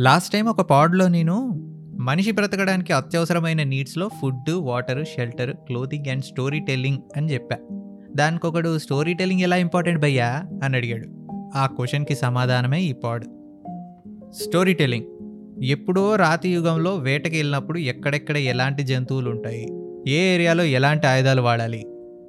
Last time ఒక పాడ్లో నేను మనిషి బ్రతకడానికి అత్యవసరమైన నీడ్స్లో food water shelter clothing and story telling అని చెప్పా. దానికొకడు స్టోరీ టెల్లింగ్ ఎలా ఇంపార్టెంట్ భయ్యా? అని అడిగాడు. ఆ క్వశ్చన్కి సమాధానమే ఈ పాడ్. Story telling. ఎప్పుడో రాతి యుగంలో వేటకి వెళ్ళినప్పుడు ఎక్కడెక్కడ ఎలాంటి జంతువులు ఉంటాయి ఏ ఏరియాలో ఎలాంటి ఆయుధాలు వాడాలి?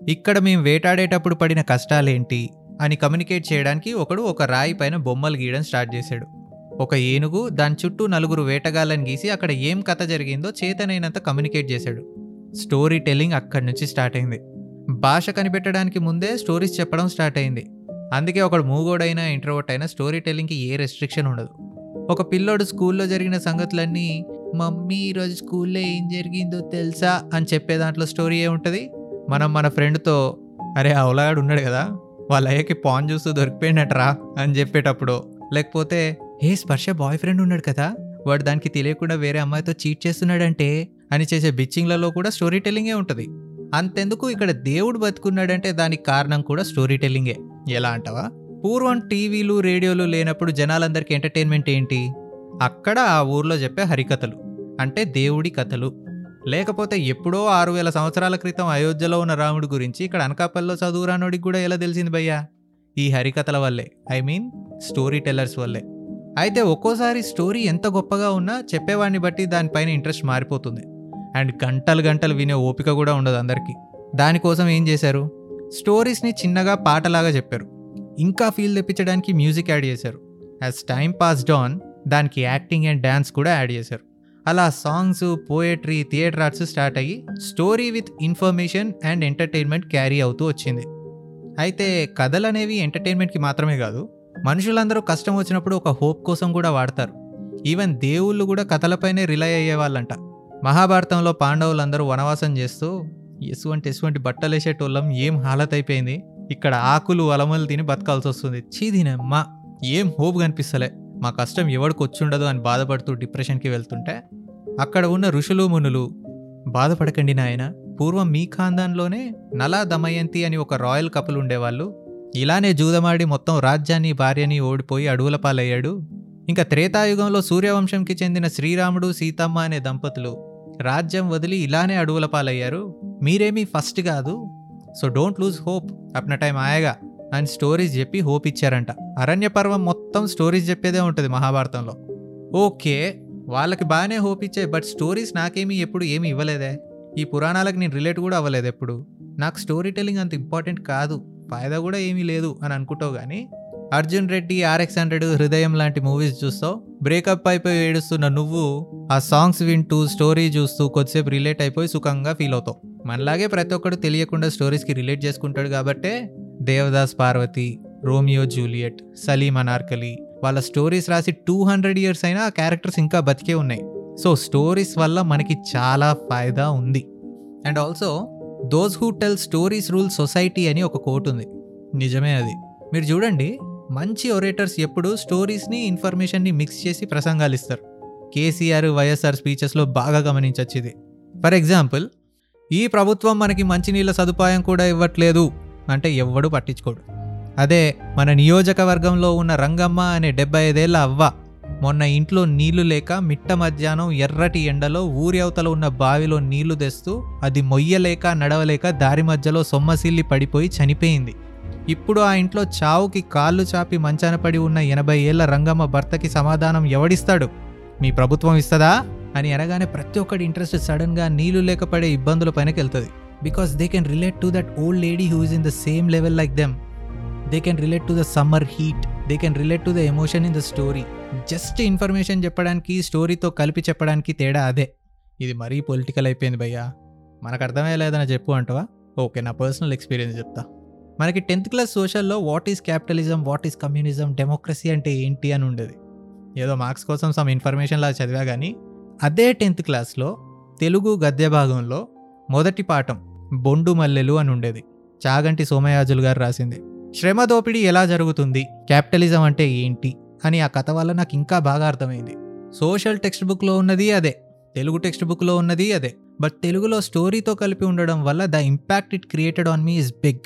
ఇక్కడ మేము వేటాడేటప్పుడు పడిన కష్టాలేంటి? అని కమ్యూనికేట్ చేయడానికి ఒకడు ఒక రాయి పైన బొమ్మలు గీయడం స్టార్ట్ చేశాడు. ఒక ఏనుగు దాని చుట్టూ నలుగురు వేటగాళ్ళని గీసి అక్కడ ఏం కథ జరిగిందో చేతనైనంత కమ్యూనికేట్ చేశాడు. స్టోరీ టెల్లింగ్ అక్కడి నుంచి స్టార్ట్ అయింది. భాష కనిపెట్టడానికి ముందే స్టోరీస్ చెప్పడం స్టార్ట్ అయింది. అందుకే ఒకడు మూగోడైనా ఇంట్రోవర్ట్ అయినా స్టోరీ టెల్లింగ్కి ఏ రెస్ట్రిక్షన్ ఉండదు. ఒక పిల్లోడు స్కూల్లో జరిగిన సంగతులన్నీ మమ్మీ ఈరోజు స్కూల్లో ఏం జరిగిందో తెలుసా? అని చెప్పే దాంట్లో స్టోరీ ఏముంటుంది మనం మన ఫ్రెండ్తో అరే అవలాగాడు ఉన్నాడు కదా వాళ్ళ అయ్యకి పాన్ చూస్తూ దొరికిపోయినట్రా అని చెప్పేటప్పుడు లేకపోతే ఏ స్పర్శ బాయ్ ఫ్రెండ్ ఉన్నాడు కదా వాడు దానికి తెలియకుండా వేరే అమ్మాయితో చీట్ చేస్తున్నాడంటే అని చేసే బిచ్చింగ్లలో కూడా స్టోరీ టెల్లింగే ఉంటుంది. అంతెందుకు ఇక్కడ దేవుడు బతుకున్నాడంటే దానికి కారణం కూడా స్టోరీ టెల్లింగే ఎలా అంటావా? పూర్వం టీవీలు రేడియోలు లేనప్పుడు జనాలందరికీ ఎంటర్టైన్మెంట్ ఏంటి? అక్కడ ఆ ఊర్లో చెప్పే హరికథలు అంటే దేవుడి కథలు. లేకపోతే ఎప్పుడో ఆరు వేల సంవత్సరాల క్రితం అయోధ్యలో ఉన్న రాముడి గురించి ఇక్కడ అనకాపల్లిలో చదువురానోడికి కూడా ఎలా తెలిసింది భయ్యా? ఈ హరికథల వల్లే ఐ మీన్ స్టోరీ టెల్లర్స్ వల్లే. అయితే ఒక్కోసారి స్టోరీ ఎంత గొప్పగా ఉన్నా చెప్పేవాడిని బట్టి దానిపైన ఇంట్రెస్ట్ మారిపోతుంది. అండ్ గంటలు గంటలు వినే ఓపిక కూడా ఉండదు అందరికీ. దానికోసం ఏం చేశారు? స్టోరీస్ని చిన్నగా పాటలాగా చెప్పారు. ఇంకా ఫీల్ తెప్పించడానికి మ్యూజిక్ యాడ్ చేశారు. యాజ్ టైం పాస్డ్ ఆన్ దానికి యాక్టింగ్ అండ్ డ్యాన్స్ కూడా యాడ్ చేశారు. అలా songs poetry theatre arts start అయ్యి story with information and entertainment carry అవుతూ వచ్చింది. అయితే కథలు అనేవి ఎంటర్టైన్మెంట్కి మాత్రమే కాదు మనుషులందరూ కష్టం వచ్చినప్పుడు ఒక హోప్ కోసం కూడా వాడతారు. ఈవెన్ దేవుళ్ళు కూడా కథలపైనే రిలై అయ్యేవాళ్ళంట. మహాభారతంలో పాండవులందరూ వనవాసం చేస్తూ ఎసువంటి ఎసువంటి బట్టలేసేటోళ్ళం ఏం హాలత్ అయిపోయింది? ఇక్కడ ఆకులు అలమలు తిని బతకాల్సి వస్తుంది. చీదినమ్మా ఏం హోప్ కనిపిస్తలే? మా కష్టం ఎవడికి వచ్చుండదు అని బాధపడుతూ డిప్రెషన్కి వెళ్తుంటే అక్కడ ఉన్న ఋషులు మునులు బాధపడకండి నాయన పూర్వం మీ ఖాందాన్లోనే నలా దమయంతి అని ఒక రాయల్ కపులు ఉండేవాళ్ళు. ఇలానే జూదమాడి మొత్తం రాజ్యాన్ని భార్యని ఓడిపోయి అడవుల పాలయ్యాడు. ఇంకా త్రేతాయుగంలో సూర్యవంశంకి చెందిన శ్రీరాముడు సీతమ్మ అనే దంపతులు రాజ్యం వదిలి ఇలానే అడవుల పాలయ్యారు. మీరేమీ ఫస్ట్ కాదు. So don't lose hope. అప్న time ఆయగా. అని స్టోరీస్ చెప్పి హోప్ ఇచ్చారంట. అరణ్య పర్వం మొత్తం స్టోరీస్ చెప్పేదే ఉంటుంది మహాభారతంలో. ఓకే వాళ్ళకి బాగానే హోప్ ఇచ్చాయి బట్ స్టోరీస్ నాకేమీ ఎప్పుడు ఏమీ ఇవ్వలేదే. ఈ పురాణాలకు నేను రిలేట్ కూడా అవ్వలేదు ఎప్పుడు. నాకు స్టోరీ టెల్లింగ్ అంత ఇంపార్టెంట్ కాదు. ఫాయిదా కూడా ఏమీ లేదు అని అనుకుంటావు కానీ అర్జున్ రెడ్డి ఆర్ఎక్స్ హండ్రెడ్ హృదయం లాంటి మూవీస్ చూస్తావు. బ్రేకప్ అయిపోయి ఏడుస్తున్న నువ్వు ఆ సాంగ్స్ వింటూ స్టోరీ చూస్తూ కొద్దిసేపు రిలేట్ అయిపోయి సుఖంగా ఫీల్ అవుతావు. మనలాగే ప్రతి ఒక్కడు తెలియకుండా స్టోరీస్కి రిలేట్ చేసుకుంటాడు కాబట్టే దేవదాస్ పార్వతి రోమియో జూలియట్ సలీం అనార్కలి వాళ్ళ స్టోరీస్ రాసి టూ హండ్రెడ్ ఇయర్స్ అయినా ఆ క్యారెక్టర్స్ ఇంకా బతికే ఉన్నాయి. సో స్టోరీస్ వల్ల మనకి చాలా ఫాయిదా ఉంది. And also those who tell stories rule society అని ఒక కోట్ ఉంది. నిజమే అది. మీరు చూడండి మంచి ఒరేటర్స్ ఎప్పుడు స్టోరీస్ని ఇన్ఫర్మేషన్ని మిక్స్ చేసి ప్రసంగాలు ఇస్తారు. కేసీఆర్ వైఎస్ఆర్ స్పీచెస్లో బాగా గమనించవచ్చు ఇది ఫర్ ఎగ్జాంపుల్ ఈ ప్రభుత్వం మనకి మంచినీళ్ళ సదుపాయం కూడా ఇవ్వట్లేదు అంటే ఎవ్వడూ పట్టించుకోడు. అదే మన నియోజకవర్గంలో ఉన్న రంగమ్మ అనే డెబ్బై ఐదేళ్ళ అవ్వ మొన్న ఇంట్లో నీళ్ళు లేక మిట్ట మధ్యాహ్నం ఎర్రటి ఎండలో ఊరి అవతల ఉన్న బావిలో నీళ్ళు తెస్తూ అది మొయ్యలేక నడవలేక దారి మధ్యలో సొమ్మసిల్లి పడిపోయి చనిపోయింది. ఇప్పుడు ఆ ఇంట్లో చావుకి కాళ్ళు చాపి మంచాన పడి ఉన్న ఎనభై ఏళ్ళ రంగమ్మ భర్తకి సమాధానం ఎవడిస్తాడు? మీ ప్రభుత్వం ఇస్తుందా? అని అనగానే ప్రతి ఒక్కడి ఇంట్రెస్ట్ సడన్గా నీళ్ళు లేకపడే ఇబ్బందుల పైనకి వెళ్తుంది because they can relate to that old lady who is in the same level like them. They can relate to the summer heat. They can relate to the emotion in the story just information చెప్పడానికి స్టోరీతో కలిపి చెప్పడానికి తేడా అదే. ఇది మరీ political అయిపోయింది భయ్యా. మనకు అర్థమయ్యలేదని చెప్పు అంటావా? ఓకే నా పర్సనల్ ఎక్స్పీరియన్స్ చెప్తా. మనకి tenth class సోషల్లో what is capitalism what is communism democracy అంటే ఏంటి అని ఉండేది. ఏదో మార్క్స్ కోసం సమ్ ఇన్ఫర్మేషన్ లాగా చదివా కానీ అదే టెన్త్ క్లాస్లో తెలుగు గద్య భాగంలో మొదటి పాఠం బొండు మల్లెలు అని ఉండేది. చాగంటి సోమయాజులు గారు రాసింది. శ్రమ దోపిడీ ఎలా జరుగుతుంది? క్యాపిటలిజం అంటే ఏంటి? అని ఆ కథ వల్ల నాకు ఇంకా బాగా అర్థమైంది. సోషల్ టెక్స్ట్ బుక్లో ఉన్నది అదే. తెలుగు టెక్స్ట్ బుక్లో ఉన్నది అదే. బట్ తెలుగులో స్టోరీతో కలిపి ఉండడం వల్ల the impact it created on me is big.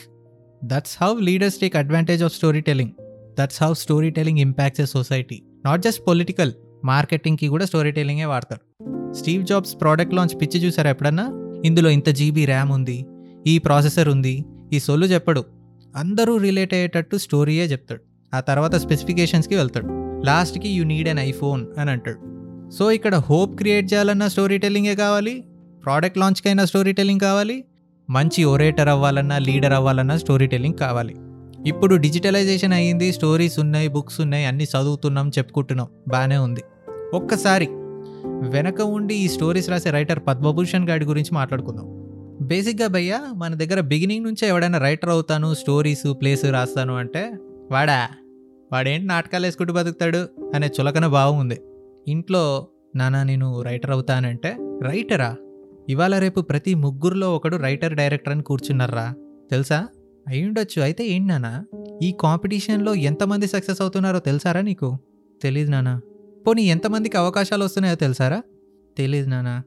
That's how leaders take advantage of story telling that's how story telling impacts a society. Not just political మార్కెటింగ్కి కూడా స్టోరీ టెలింగే వాడతారు. స్టీవ్ జాబ్స్ ప్రోడక్ట్ లాంచ్ పిచ్చి చూసారా ఎప్పుడన్నా? ఇందులో ఇంత జీబీ ర్యామ్ ఉంది ఈ ప్రాసెసర్ ఉంది ఈ సొల్లు చెప్పడు. అందరూ రిలేట్ అయ్యేటట్టు స్టోరీయే చెప్తాడు. ఆ తర్వాత స్పెసిఫికేషన్స్కి వెళ్తాడు. లాస్ట్కి యూ నీడ్ అన్ ఐఫోన్ అని అంటాడు. సో ఇక్కడ హోప్ క్రియేట్ చేయాలన్నా స్టోరీ టెల్లింగే కావాలి ప్రోడక్ట్ లాంచ్కైనా స్టోరీ టెల్లింగ్ కావాలి మంచి ఒరేటర్ అవ్వాలన్నా లీడర్ అవ్వాలన్నా స్టోరీ టెల్లింగ్ కావాలి. ఇప్పుడు డిజిటలైజేషన్ అయ్యింది స్టోరీస్ ఉన్నాయి బుక్స్ ఉన్నాయి అన్నీ చదువుతున్నాం చెప్పుకుంటున్నాం బాగానే ఉంది. ఒక్కసారి వెనక ఉండి ఈ స్టోరీస్ రాసే రైటర్ పద్మభూషణ్ గారి గురించి మాట్లాడుకుందాం. బేసిక్గా భయ్య మన దగ్గర బిగినింగ్ నుంచే ఎవడైనా రైటర్ అవుతాను స్టోరీస్ ప్లేస్ రాస్తాను అంటే వాడా వాడేంటి నాటకాలు వేసుకుంటూ బతుకుతాడు? అనే చులకన భావం ఉంది. ఇంట్లో నానా నేను రైటర్ అవుతానంటే రైటరా? ఇవాళ రేపు ప్రతి ముగ్గురులో ఒకడు రైటర్ డైరెక్టర్ అని కూర్చున్నారా? తెలుసా? అయి ఉండొచ్చు అయితే ఏంటి నానా? ఈ కాంపిటీషన్లో ఎంతమంది సక్సెస్ అవుతున్నారో తెలుసారా నీకు? తెలీదు నానా. పోనీ ఎంతమందికి అవకాశాలు వస్తున్నాయో తెలుసారా? తెలీదు నానా.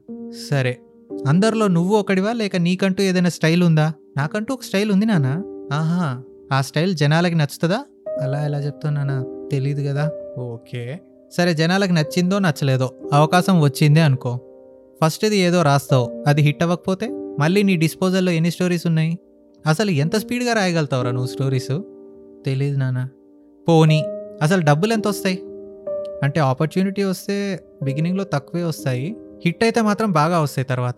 సరే అందరిలో నువ్వు ఒకడివా? లేక నీకంటూ ఏదైనా స్టైల్ ఉందా? నాకంటూ ఒక స్టైల్ ఉంది నానా ఆహా ఆ స్టైల్ జనాలకి నచ్చుతుందా? అలా ఎలా చెప్తున్నానా తెలియదు కదా. ఓకే. సరే జనాలకు నచ్చిందో నచ్చలేదో అవకాశం వచ్చిందే అనుకో. ఫస్ట్ ఇది ఏదో రాస్తావు. అది హిట్ అవ్వకపోతే మళ్ళీ నీ డిస్పోజల్లో ఎన్ని స్టోరీస్ ఉన్నాయి? అసలు ఎంత స్పీడ్గా రాయగలుగుతావురా నువ్వు స్టోరీస్? తెలియదు నాన్న. పోనీ అసలు డబ్బులు ఎంత వస్తాయి? అంటే ఆపర్చునిటీ వస్తే బిగినింగ్లో తక్కువే వస్తాయి. హిట్ అయితే మాత్రం బాగా వస్తాయి తర్వాత.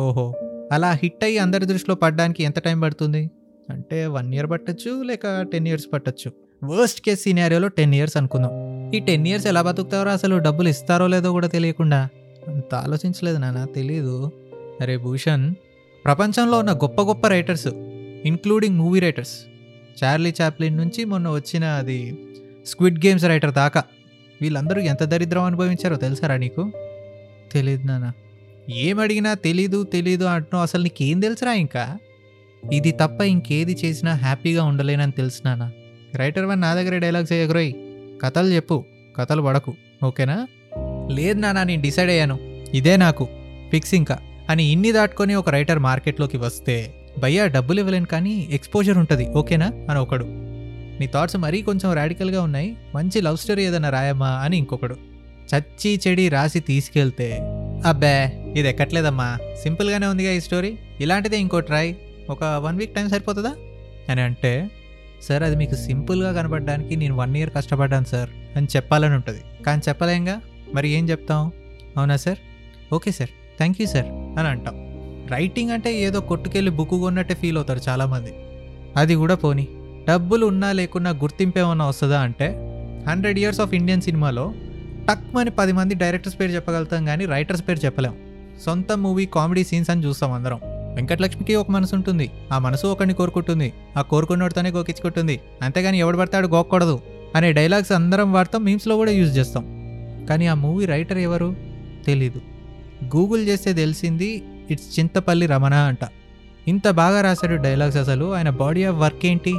ఓహో అలా హిట్ అయ్యి అందరి దృష్టిలో పడడానికి ఎంత టైం పడుతుంది? అంటే వన్ ఇయర్ పట్టచ్చు లేక టెన్ ఇయర్స్ పట్టచ్చు. వర్స్ట్ కేస్ సినారియోలో టెన్ ఇయర్స్ అనుకుందాం. ఈ టెన్ ఇయర్స్ ఎలా బతుకుతారో అసలు డబ్బులు ఇస్తారో లేదో కూడా తెలియకుండా. అంత ఆలోచించలేదు నాన్న తెలీదు. అరే భూషణ్ ప్రపంచంలో ఉన్న గొప్ప గొప్ప writers including movie writers Charlie Chaplin నుంచి మొన్న వచ్చిన అది స్క్విడ్ గేమ్స్ రైటర్ దాకా. వీళ్ళందరూ ఎంత దరిద్రం అనుభవించారో తెలుసారా నీకు? తెలియదు నాన్న. ఏమడిగినా తెలీదు తెలీదు అంటున్నావు. అసలు నీకేం తెలుసురా ఇంకా? ఇది తప్ప ఇంకేది చేసినా హ్యాపీగా ఉండలేనని తెలిసినానా రైటర్ వన్ నా దగ్గర డైలాగ్స్ ఎగురోయ్ కథలు చెప్పు. కథలు పడకు. ఓకేనా? లేదు నాన్న నేను డిసైడ్ అయ్యాను. ఇదే నాకు. ఫిక్స్ ఇంకా. అని ఇన్ని దాటుకొని ఒక రైటర్ మార్కెట్లోకి వస్తే భయ్యా డబ్బులు ఇవ్వలేను కానీ ఎక్స్పోజర్ ఉంటుంది. ఓకేనా? అని ఒకడు. నీ థాట్స్ మరీ కొంచెం రాడికల్గా ఉన్నాయి. మంచి లవ్ స్టోరీ ఏదైనా రాయమ్మా అని ఇంకొకడు. చచ్చి చెడి రాసి తీసుకెళ్తే అబ్బే ఇది ఎక్కట్లేదమ్మా. సింపుల్గానే ఉందిగా ఈ స్టోరీ. ఇలాంటిదే ఇంకో ట్రై. ఒక వన్ వీక్ టైం సరిపోతుందా? అని అంటే సార్ అది మీకు సింపుల్గా కనబడడానికి నేను వన్ ఇయర్ కష్టపడ్డాను సార్ అని చెప్పాలని ఉంటుంది. కానీ చెప్పలేంగా? మరి ఏం చెప్తాం? అవునా sir? Okay sir. Thank you sir అని అంటాం. రైటింగ్ అంటే ఏదో కొట్టుకెళ్ళి బుక్ కొన్నట్టే ఫీల్ అవుతారు చాలామంది. అది కూడా పోని. డబ్బులు ఉన్నా లేకున్నా గుర్తింపు ఏమన్నా వస్తుందా అంటే హండ్రెడ్ ఇయర్స్ ఆఫ్ ఇండియన్ సినిమాలో టక్మని పది మంది డైరెక్టర్స్ పేరు చెప్పగలుగుతాం కానీ రైటర్స్ పేరు చెప్పలేం. సొంత మూవీ కామెడీ సీన్స్ అని చూస్తాం అందరం. వెంకటలక్ష్మికి ఒక మనసు ఉంటుంది. ఆ మనసు ఒకరిని కోరుకుంటుంది. ఆ కోరుకున్నోడితోనే గోకించుకుంటుంది. అంతేగాని ఎవడు పడతాడు గోక్కూడదు అనే డైలాగ్స్ అందరం వాడతాం మీమ్స్లో కూడా యూజ్ చేస్తాం. కానీ ఆ మూవీ రైటర్ ఎవరు? తెలీదు. గూగుల్ చేస్తే తెలిసింది ఇట్స్ చింతపల్లి రమణ అంట. ఇంత బాగా రాశాడు డైలాగ్స్ అసలు ఆయన బాడీ ఆఫ్ వర్క్ ఏంటి?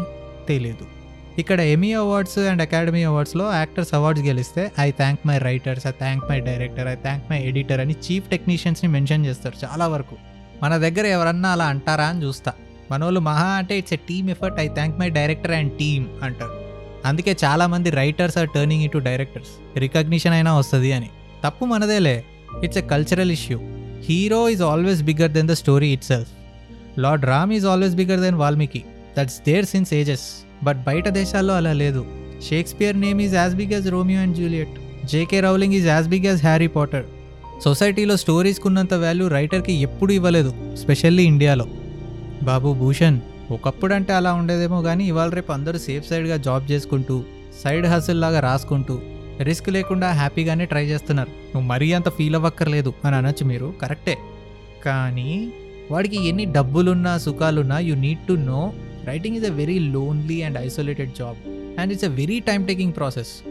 తెలీదు. ఇక్కడ ఎమీ అవార్డ్స్ అండ్ అకాడమీ అవార్డ్స్లో యాక్టర్స్ అవార్డ్స్ గెలిస్తే I thank my writers I thank my director I thank my editor అని చీఫ్ టెక్నీషియన్స్ని మెన్షన్ చేస్తారు చాలా వరకు. మన దగ్గర ఎవరన్నా అలా అంటారా అని చూస్తా. మనోళ్ళు మహా అంటే it's a team effort I thank my director and team అంటారు. అందుకే చాలామంది రైటర్స్ ఆర్ టర్నింగ్ ఇటు డైరెక్టర్స్ రికగ్నిషన్ అయినా వస్తుంది అని. తప్పు మనదేలే. It's a cultural issue hero is always bigger than the story itself lord Ram is always bigger than Valmiki that's there since ages but బయట దేశాల్లో అలా లేదు. Shakespeare name is as big as Romeo and Juliet JK Rowling is as big as Harry Potter సొసైటీలో స్టోరీస్కి ఉన్నంత value రైటర్కి ఎప్పుడూ ఇవ్వలేదు specially ఇండియాలో బాబు భూషణ్ ఒకప్పుడు అంటే అలా ఉండేదేమో కానీ ఇవాళ రేపు అందరూ సేఫ్ సైడ్గా జాబ్ చేసుకుంటూ సైడ్ హసిల్ లాగా రాసుకుంటూ రిస్క్ లేకుండా హ్యాపీగానే ట్రై చేస్తున్నారు. నువ్వు మరీ అంత ఫీల్ అవ్వక్కర్లేదు అని అనొచ్చు మీరు కరెక్టే కానీ వాడికి ఎన్ని డబ్బులున్నా సుఖాలున్నా you need to know writing is a very lonely and isolated job and it's a very time taking process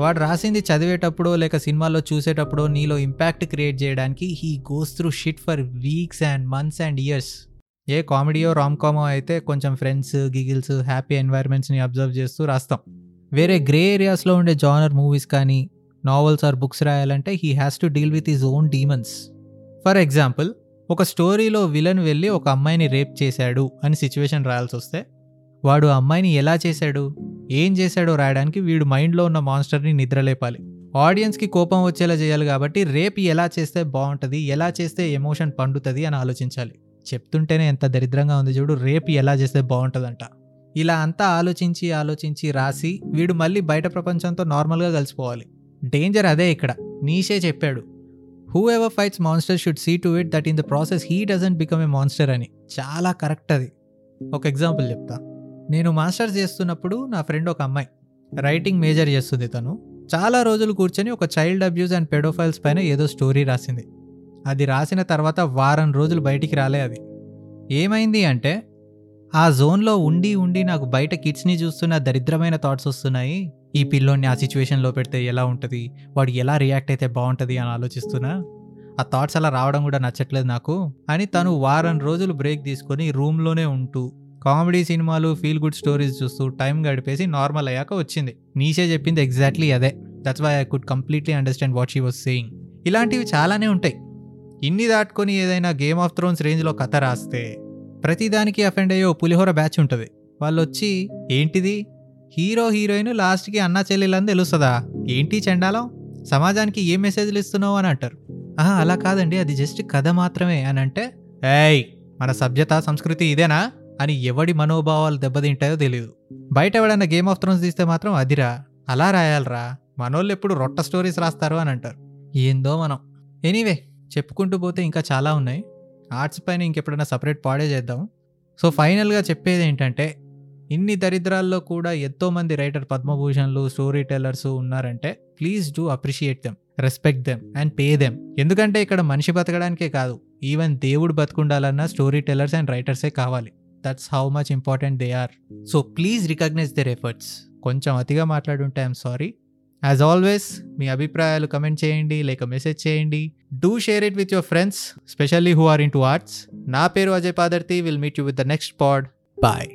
వాడు రాసింది చదివేటప్పుడు లేక సినిమాలో చూసేటప్పుడో నీలో ఇంపాక్ట్ క్రియేట్ చేయడానికి he goes through shit for weeks and months and years ఏ కామెడీయో రామ్ కామో అయితే కొంచెం ఫ్రెండ్స్ గిగిల్స్ హ్యాపీ ఎన్వైర్మెంట్స్ని అబ్జర్వ్ చేస్తూ రాస్తాం. వేరే గ్రే ఏరియాస్లో ఉండే జానర్ మూవీస్ కానీ నావెల్స్ ఆర్ బుక్స్ రాయాలంటే he has to deal with his own demons for example ఒక స్టోరీలో విలన్ వెళ్ళి ఒక అమ్మాయిని రేప్ చేశాడు అని సిచ్యువేషన్ రాయాల్సి వస్తే వాడు ఆ అమ్మాయిని ఎలా చేశాడు ఏం చేశాడో రాయడానికి వీడు మైండ్లో ఉన్న మాన్స్టర్ని నిద్రలేపాలి. ఆడియన్స్కి కోపం వచ్చేలా చేయాలి కాబట్టి రేపు ఎలా చేస్తే బాగుంటుంది ఎలా చేస్తే ఎమోషన్ పండుతుంది అని ఆలోచించాలి. చెప్తుంటేనే ఎంత దరిద్రంగా ఉంది చూడు రేపు ఎలా చేస్తే బాగుంటుందంట. ఇలా అంతా ఆలోచించి ఆలోచించి రాసి వీడు మళ్ళీ బయట ప్రపంచంతో నార్మల్గా కలిసిపోవాలి. డేంజర్ అదే ఇక్కడ నీషే చెప్పాడు. Whoever fights monster should see to it that in the process he doesn't become a monster అని. చాలా కరెక్ట్ అది. ఒక ఎగ్జాంపుల్ చెప్తా. నేను మాస్టర్స్ చేస్తున్నప్పుడు నా ఫ్రెండ్ ఒక అమ్మాయి. రైటింగ్ మేజర్ చేస్తుంది తను. చాలా రోజులు కూర్చొని ఒక చైల్డ్ అబ్యూస్ అండ్ పెడోఫైల్స్ పైన ఏదో స్టోరీ రాసింది. అది రాసిన తర్వాత వారం రోజులు బయటికి రాలే అది. ఏమైంది అంటే ఆ జోన్లో ఉండి ఉండి నాకు బయట కిడ్స్ని చూస్తున్న దరిద్రమైన థాట్స్ వస్తున్నాయి. ఈ పిల్లోని ఆ సిచ్యువేషన్లో పెడితే ఎలా ఉంటుంది? వాడు ఎలా రియాక్ట్ అయితే బాగుంటుంది అని ఆలోచిస్తున్నా? ఆ థాట్స్ అలా రావడం కూడా నచ్చట్లేదు నాకు. అని తను వారం రోజులు బ్రేక్ తీసుకొని రూమ్లోనే ఉంటూ కామెడీ సినిమాలు ఫీల్ గుడ్ స్టోరీస్ చూస్తూ టైం గడిపేసి నార్మల్ అయ్యాక వచ్చింది. నీషే చెప్పింది ఎగ్జాక్ట్లీ అదే. That's why I could completely understand what she was saying ఇలాంటివి చాలానే ఉంటాయి. ఇన్ని దాటుకొని ఏదైనా గేమ్ ఆఫ్ థ్రోన్స్ రేంజ్లో కథ రాస్తే ప్రతిదానికి అఫెండ్ అయ్యే పులిహోర బ్యాచ్ ఉంటుంది. వాళ్ళు వచ్చి ఏంటిది? హీరో హీరోయిన్ లాస్ట్కి అన్నా చెల్లెలని తెలుస్తుందా? ఏంటి చండాలం? సమాజానికి ఏ మెసేజ్లు ఇస్తున్నావు అని అంటారు. ఆహా అలా కాదండి. అది జస్ట్ కథ మాత్రమే అని అంటే ఏయ్ మన సభ్యత సంస్కృతి ఇదేనా? అని ఎవడి మనోభావాలు దెబ్బతింటాయో తెలియదు బయట ఎవడైనా గేమ్ ఆఫ్ థ్రోన్స్ తీస్తే మాత్రం అదిరా అలా రాయాలరా మనోళ్ళు ఎప్పుడు రొట్ట స్టోరీస్ రాస్తారు అని అంటారు. ఏందో మనం. ఎనీవే చెప్పుకుంటూ పోతే ఇంకా చాలా ఉన్నాయి. ఆర్ట్స్ పైన ఇంకెప్పుడైనా సపరేట్ పాడే చేద్దాం. సో ఫైనల్గా చెప్పేది ఏంటంటే ఇన్ని దరిద్రాల్లో కూడా ఎంతోమంది రైటర్ పద్మభూషణ్లు స్టోరీ టెల్లర్స్ ఉన్నారంటే please do appreciate them respect them and pay them ఎందుకంటే ఇక్కడ మనిషి బతకడానికే కాదు ఈవెన్ దేవుడు బతుకుండాలన్నా స్టోరీ టెల్లర్స్ అండ్ రైటర్సే కావాలి. That's how much important they are so please recognise their efforts కొంచెం అతిగా మాట్లాడుంటే ఐఎమ్ సారీ యాజ్ ఆల్వేస్ మీ అభిప్రాయాలు కమెంట్ చేయండి లేక మెసేజ్ చేయండి. Do share it with your friends specially who are into arts నా పేరు Ajay Padarthi. Will meet you with the next pod bye